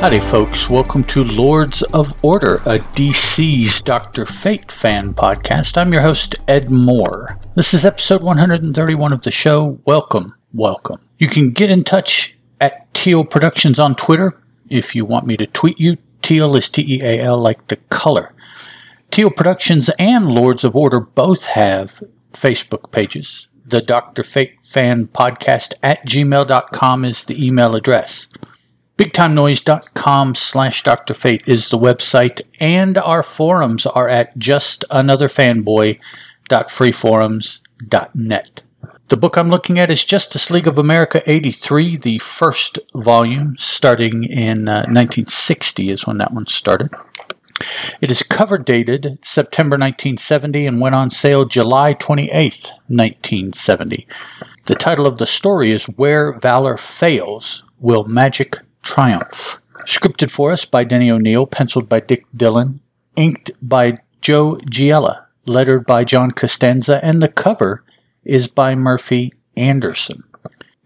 Howdy, folks. Welcome to Lords of Order, a DC's Dr. Fate fan podcast. I'm your host, Ed Moore. This is episode 131 of the show. Welcome, welcome. You can get in touch at Teal Productions on Twitter if you want me to tweet you. Teal is T E A L, like the color. Teal Productions and Lords of Order both have Facebook pages. The Dr. Fate Fan Podcast at gmail.com is the email address. BigTimeNoise.com slash Dr. Fate is the website, and our forums are at justanotherfanboy.freeforums.net. The book I'm looking at is Justice League of America 83, the first volume, starting in uh, 1960 is when that one started. It is cover dated September 1970 and went on sale July 28, 1970. The title of the story is Where Valor Fails, Will Magic Triumph. Scripted for us by Denny O'Neil, penciled by Dick Dillon, inked by Joe Giella, lettered by John Costanza, and the cover is by Murphy Anderson.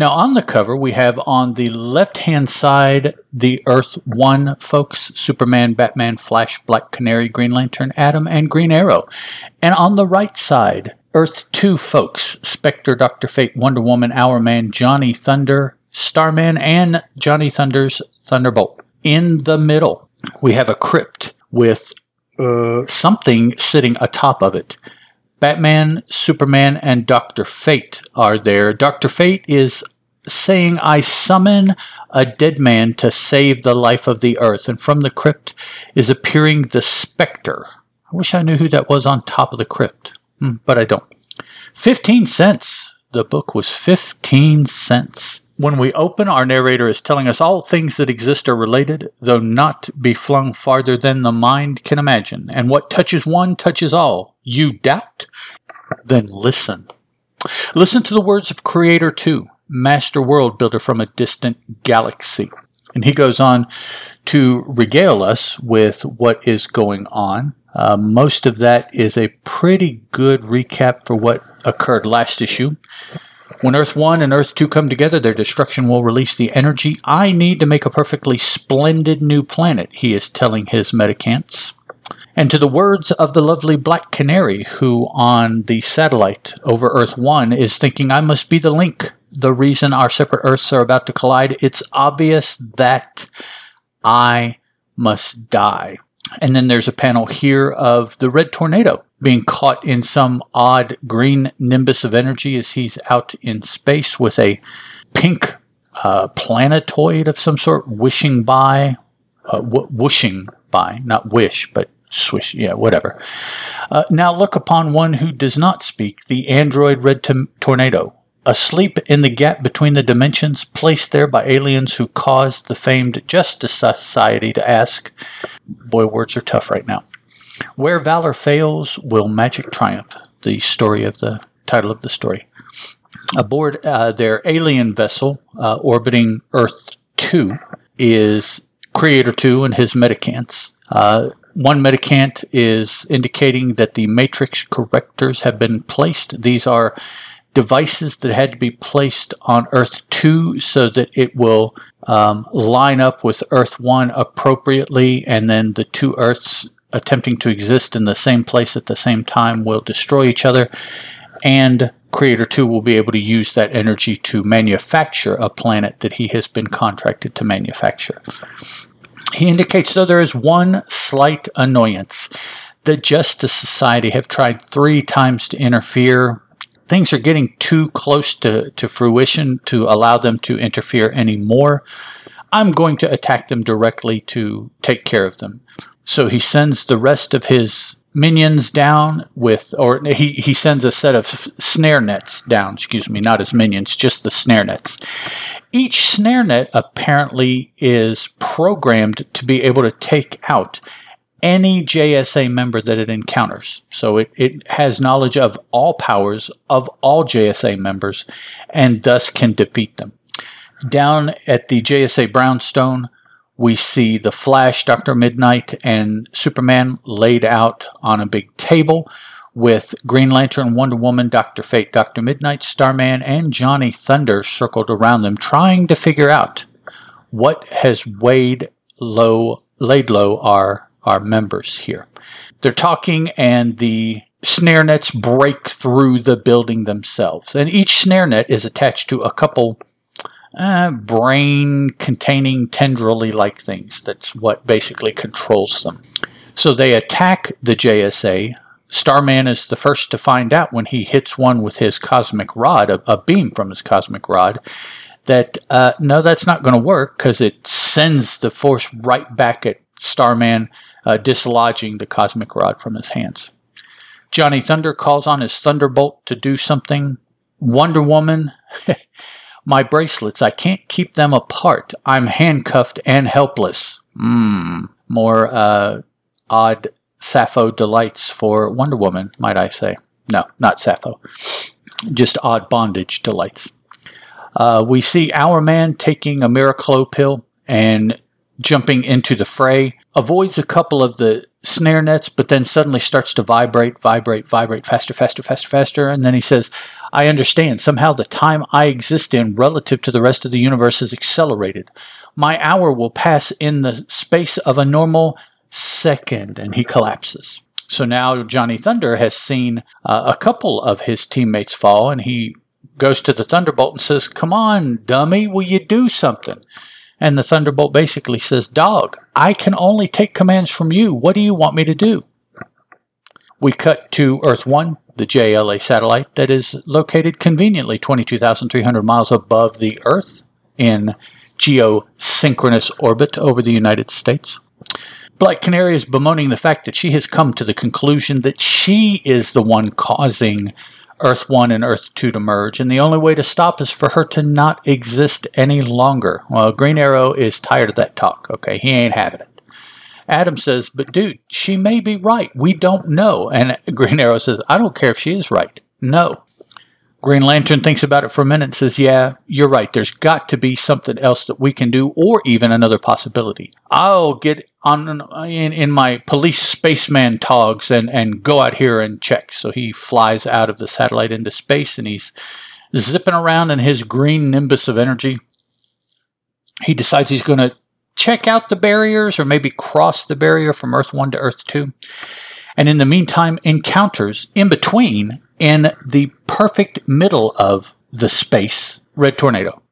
Now, on the cover, we have on the left hand side the Earth 1 folks Superman, Batman, Flash, Black Canary, Green Lantern, Atom, and Green Arrow. And on the right side, Earth 2 folks Spectre, Dr. Fate, Wonder Woman, Hourman, Johnny Thunder, Starman, and Johnny Thunder's Thunderbolt. In the middle, we have a crypt with uh, something sitting atop of it. Batman, Superman, and Dr. Fate are there. Dr. Fate is saying, I summon a dead man to save the life of the earth. And from the crypt is appearing the specter. I wish I knew who that was on top of the crypt, hmm, but I don't. 15 cents. The book was 15 cents. When we open, our narrator is telling us all things that exist are related, though not be flung farther than the mind can imagine. And what touches one touches all. You doubt? Then listen. Listen to the words of Creator 2, Master World Builder from a distant galaxy. And he goes on to regale us with what is going on. Uh, most of that is a pretty good recap for what occurred last issue. When Earth 1 and Earth 2 come together, their destruction will release the energy I need to make a perfectly splendid new planet, he is telling his medicants. And to the words of the lovely Black Canary, who on the satellite over Earth 1 is thinking, I must be the link, the reason our separate Earths are about to collide, it's obvious that I must die. And then there's a panel here of the red tornado being caught in some odd green nimbus of energy as he's out in space with a pink uh, planetoid of some sort wishing by, uh, whooshing by, not wish, but swish, yeah, whatever. Uh, now look upon one who does not speak, the android red t- tornado, asleep in the gap between the dimensions, placed there by aliens who caused the famed Justice Society to ask. Boy, words are tough right now. Where valor fails, will magic triumph? The story of the title of the story. Aboard uh, their alien vessel uh, orbiting Earth 2 is Creator 2 and his Metacants. Uh, one Metacant is indicating that the matrix correctors have been placed. These are devices that had to be placed on Earth 2 so that it will um, line up with Earth 1 appropriately, and then the two Earths attempting to exist in the same place at the same time will destroy each other, and Creator 2 will be able to use that energy to manufacture a planet that he has been contracted to manufacture. He indicates, though, there is one slight annoyance. The Justice Society have tried three times to interfere. Things are getting too close to, to fruition to allow them to interfere anymore. I'm going to attack them directly to take care of them. So he sends the rest of his minions down with, or he, he sends a set of snare nets down, excuse me, not his minions, just the snare nets. Each snare net apparently is programmed to be able to take out any JSA member that it encounters. So it, it has knowledge of all powers of all JSA members and thus can defeat them. Down at the JSA Brownstone, we see the Flash, Dr. Midnight, and Superman laid out on a big table with Green Lantern, Wonder Woman, Dr. Fate, Dr. Midnight, Starman, and Johnny Thunder circled around them, trying to figure out what has weighed low, laid low our, our members here. They're talking, and the snare nets break through the building themselves. And each snare net is attached to a couple uh, brain containing tendrily like things. That's what basically controls them. So they attack the JSA. Starman is the first to find out when he hits one with his cosmic rod, a, a beam from his cosmic rod, that uh, no, that's not going to work because it sends the force right back at Starman, uh, dislodging the cosmic rod from his hands. Johnny Thunder calls on his Thunderbolt to do something. Wonder Woman, my bracelets, I can't keep them apart. I'm handcuffed and helpless. Mmm, more uh, odd Sappho delights for Wonder Woman, might I say. No, not Sappho. Just odd bondage delights. Uh, we see Hourman taking a Miraclo pill and jumping into the fray, avoids a couple of the snare nets, but then suddenly starts to vibrate, vibrate, vibrate faster, faster, faster, faster. And then he says, I understand. Somehow the time I exist in relative to the rest of the universe is accelerated. My hour will pass in the space of a normal second. And he collapses. So now Johnny Thunder has seen uh, a couple of his teammates fall, and he goes to the Thunderbolt and says, Come on, dummy, will you do something? And the Thunderbolt basically says, Dog, I can only take commands from you. What do you want me to do? We cut to Earth 1, the JLA satellite that is located conveniently 22,300 miles above the Earth in geosynchronous orbit over the United States. Black Canary is bemoaning the fact that she has come to the conclusion that she is the one causing Earth 1 and Earth 2 to merge, and the only way to stop is for her to not exist any longer. Well, Green Arrow is tired of that talk, okay? He ain't having it. Atom says, But dude, she may be right. We don't know. And Green Arrow says, I don't care if she is right. No. Green Lantern thinks about it for a minute and says, Yeah, you're right. There's got to be something else that we can do, or even another possibility. I'll get on in, in my police spaceman togs and, and go out here and check. So he flies out of the satellite into space and he's zipping around in his green nimbus of energy. He decides he's going to check out the barriers or maybe cross the barrier from Earth 1 to Earth 2. And in the meantime, encounters in between in the perfect middle of the space Red Tornado.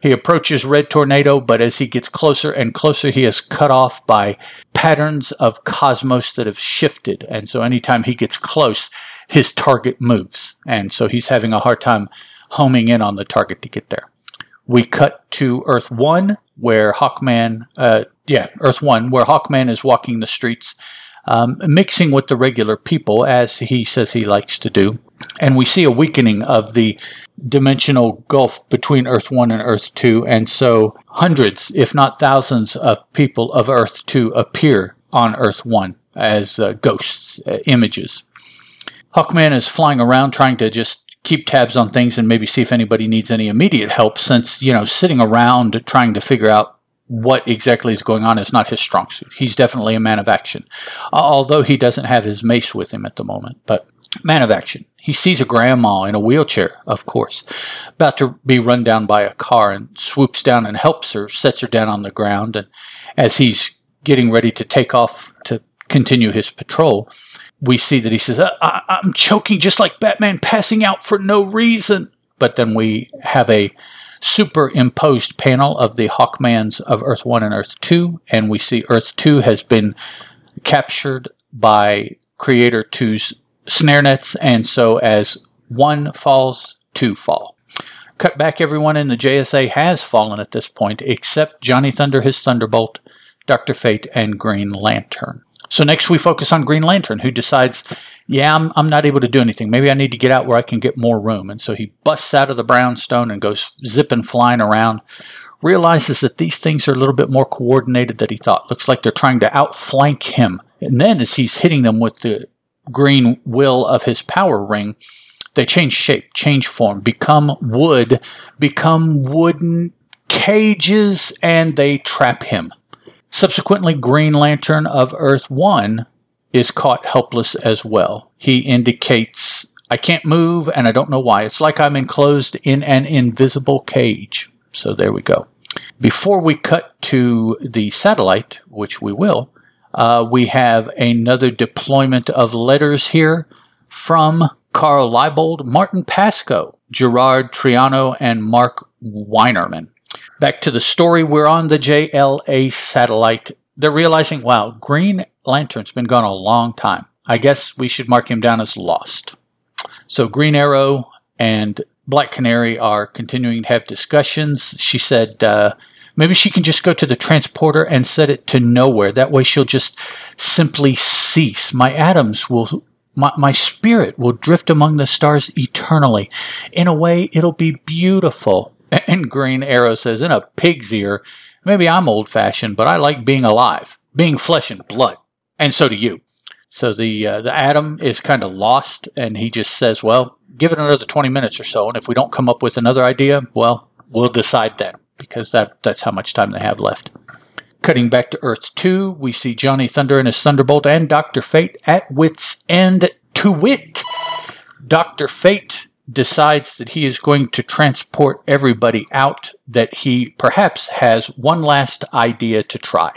He approaches Red Tornado, but as he gets closer and closer, he is cut off by patterns of cosmos that have shifted. And so anytime he gets close, his target moves. And so he's having a hard time homing in on the target to get there. We cut to Earth 1, where Hawkman, uh, yeah, Earth 1, where Hawkman is walking the streets, um, mixing with the regular people, as he says he likes to do. And we see a weakening of the dimensional gulf between Earth 1 and Earth 2. And so hundreds, if not thousands, of people of Earth 2 appear on Earth 1 as uh, ghosts, uh, images. Hawkman is flying around trying to just keep tabs on things and maybe see if anybody needs any immediate help since, you know, sitting around trying to figure out what exactly is going on is not his strong suit. He's definitely a man of action, although he doesn't have his mace with him at the moment. But man of action. He sees a grandma in a wheelchair, of course, about to be run down by a car and swoops down and helps her, sets her down on the ground. And as he's getting ready to take off to continue his patrol, we see that he says, I- am choking just like Batman, passing out for no reason. But then we have a superimposed panel of the Hawkmans of Earth 1 and Earth 2, and we see Earth 2 has been captured by Creator 2's snare nets, and so as one falls, two fall. Cut back, everyone in the JSA has fallen at this point, except Johnny Thunder, his Thunderbolt, Dr. Fate, and Green Lantern. So next we focus on Green Lantern, who decides, yeah, I'm, I'm not able to do anything. Maybe I need to get out where I can get more room. And so he busts out of the brownstone and goes zipping, flying around. Realizes that these things are a little bit more coordinated than he thought. Looks like they're trying to outflank him. And then as he's hitting them with the green will of his power ring, they change shape, change form, become wood, become wooden cages, and they trap him. Subsequently, Green Lantern of Earth 1 is caught helpless as well. He indicates, I can't move and I don't know why. It's like I'm enclosed in an invisible cage. So there we go. Before we cut to the satellite, which we will, uh, we have another deployment of letters here from Carl Leibold, Martin Pasko, Gerard Triano, and Mark Weinerman. Back to the story, we're on the JLA satellite. They're realizing, wow, Green Lantern's been gone a long time. I guess we should mark him down as lost. So Green Arrow and Black Canary are continuing to have discussions. She said uh, maybe she can just go to the transporter and set it to nowhere. That way she'll just simply cease. My atoms will, my, my spirit will drift among the stars eternally. In a way, it'll be beautiful. And Green Arrow says, in a pig's ear, maybe I'm old fashioned, but I like being alive, being flesh and blood. And so do you. So the uh, the atom is kind of lost, and he just says, "Well, give it another 20 minutes or so, and if we don't come up with another idea, well, we'll decide then, because that that's how much time they have left." Cutting back to Earth 2, we see Johnny Thunder and his Thunderbolt and Dr. Fate at wit's end to wit. Dr. Fate decides that he is going to transport everybody out, that he perhaps has one last idea to try.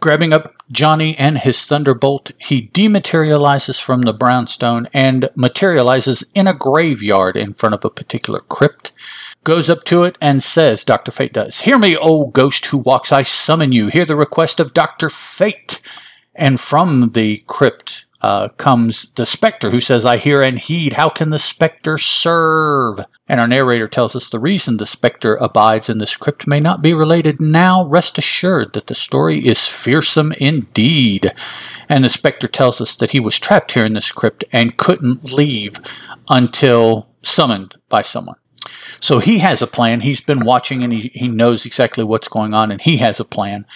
Grabbing up Johnny and his thunderbolt, he dematerializes from the brownstone and materializes in a graveyard in front of a particular crypt. Goes up to it and says, Dr. Fate does, Hear me, O ghost who walks, I summon you. Hear the request of Dr. Fate. And from the crypt uh, comes the specter who says, I hear and heed. How can the specter serve? And our narrator tells us the reason the specter abides in the crypt may not be related now. Rest assured that the story is fearsome indeed. And the specter tells us that he was trapped here in this crypt and couldn't leave until summoned by someone. So he has a plan. He's been watching and he, he knows exactly what's going on, and he has a plan.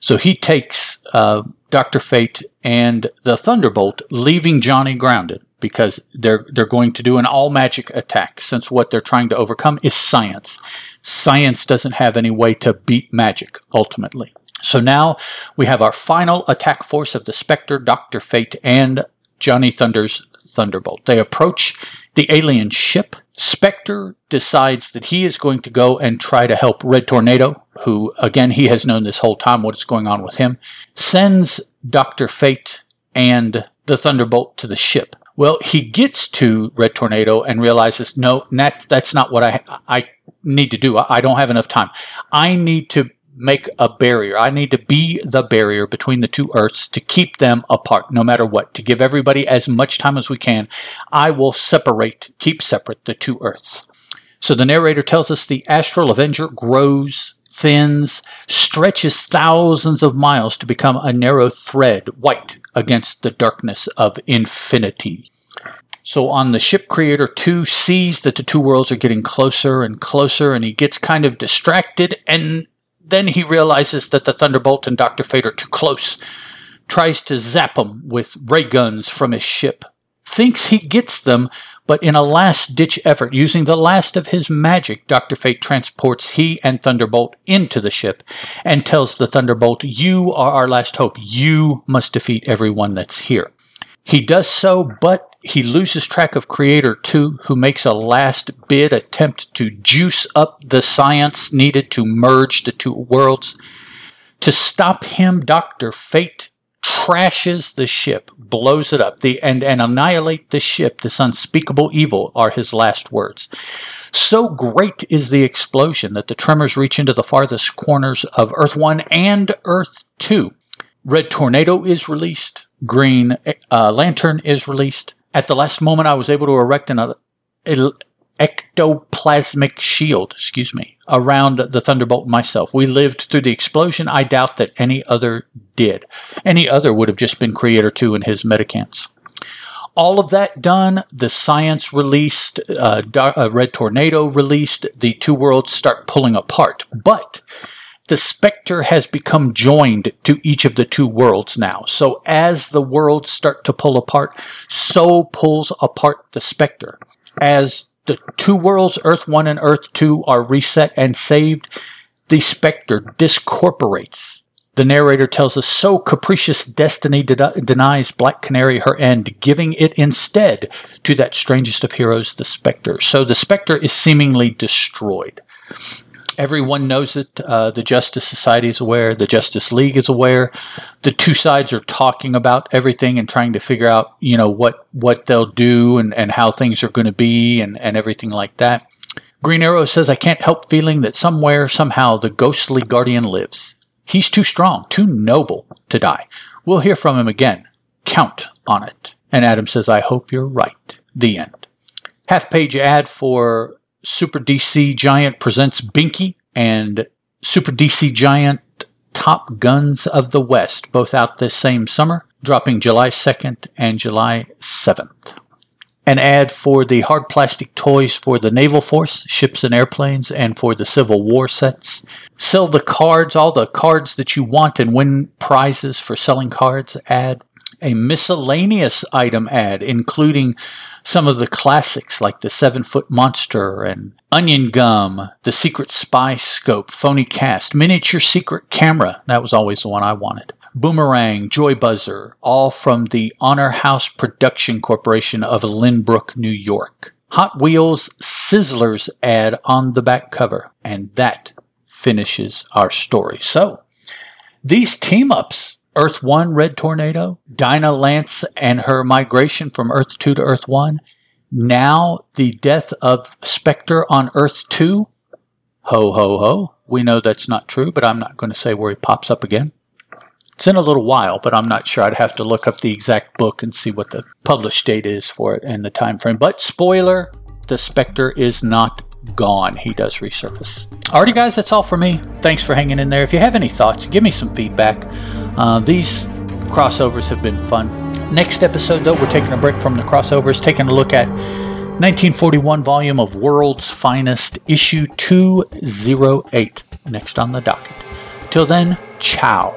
So he takes uh, Dr. Fate and the Thunderbolt, leaving Johnny grounded because they're they're going to do an all magic attack since what they're trying to overcome is science. Science doesn't have any way to beat magic ultimately. So now we have our final attack force of the Spectre, Dr. Fate, and Johnny Thunder's Thunderbolt. They approach the alien ship. Spectre decides that he is going to go and try to help Red Tornado, who, again, he has known this whole time what is going on with him, sends Dr. Fate and the Thunderbolt to the ship. Well, he gets to Red Tornado and realizes, no, that, that's not what I, I need to do. I, I don't have enough time. I need to make a barrier. I need to be the barrier between the two Earths to keep them apart, no matter what, to give everybody as much time as we can. I will separate, keep separate the two Earths. So the narrator tells us the Astral Avenger grows, thins, stretches thousands of miles to become a narrow thread, white against the darkness of infinity. So on the ship creator 2 sees that the two worlds are getting closer and closer and he gets kind of distracted and then he realizes that the Thunderbolt and Dr. Fate are too close, tries to zap them with ray guns from his ship, thinks he gets them, but in a last ditch effort, using the last of his magic, Dr. Fate transports he and Thunderbolt into the ship and tells the Thunderbolt, You are our last hope. You must defeat everyone that's here. He does so, but he loses track of Creator 2, who makes a last bid attempt to juice up the science needed to merge the two worlds. To stop him, Dr. Fate trashes the ship, blows it up, the, and, and annihilate the ship. This unspeakable evil are his last words. So great is the explosion that the tremors reach into the farthest corners of Earth 1 and Earth 2. Red Tornado is released. Green uh, Lantern is released. At the last moment, I was able to erect an ectoplasmic shield, excuse me, around the Thunderbolt myself. We lived through the explosion. I doubt that any other did. Any other would have just been Creator 2 and his Metacants. All of that done, the science released, uh, uh, Red Tornado released, the two worlds start pulling apart. But the specter has become joined to each of the two worlds now. So as the worlds start to pull apart, so pulls apart the specter. As the two worlds, Earth 1 and Earth 2, are reset and saved, the specter discorporates. The narrator tells us so capricious destiny de- denies Black Canary her end, giving it instead to that strangest of heroes, the specter. So the specter is seemingly destroyed. Everyone knows it. Uh, the Justice Society is aware. The Justice League is aware. The two sides are talking about everything and trying to figure out, you know, what what they'll do and, and how things are going to be and, and everything like that. Green Arrow says, I can't help feeling that somewhere, somehow, the ghostly guardian lives. He's too strong, too noble to die. We'll hear from him again. Count on it. And Atom says, I hope you're right. The end. Half page ad for Super DC Giant presents Binky and Super DC Giant Top Guns of the West, both out this same summer, dropping July 2nd and July 7th. An ad for the hard plastic toys for the Naval Force, ships and airplanes, and for the Civil War sets. Sell the cards, all the cards that you want, and win prizes for selling cards ad. A miscellaneous item ad, including some of the classics like the Seven Foot Monster and Onion Gum, the Secret Spy Scope, Phony Cast, Miniature Secret Camera. That was always the one I wanted. Boomerang, Joy Buzzer, all from the Honor House Production Corporation of Lynbrook, New York. Hot Wheels Sizzlers ad on the back cover. And that finishes our story. So, these team ups Earth 1 Red Tornado, Dinah Lance and her migration from Earth 2 to Earth 1, now the death of Spectre on Earth 2. Ho, ho, ho. We know that's not true, but I'm not going to say where he pops up again. It's in a little while, but I'm not sure. I'd have to look up the exact book and see what the published date is for it and the time frame. But spoiler, the Spectre is not gone. He does resurface. Alrighty, guys, that's all for me. Thanks for hanging in there. If you have any thoughts, give me some feedback. Uh, these crossovers have been fun. Next episode, though, we're taking a break from the crossovers, taking a look at 1941 volume of World's Finest, issue 208, next on the docket. Till then, ciao.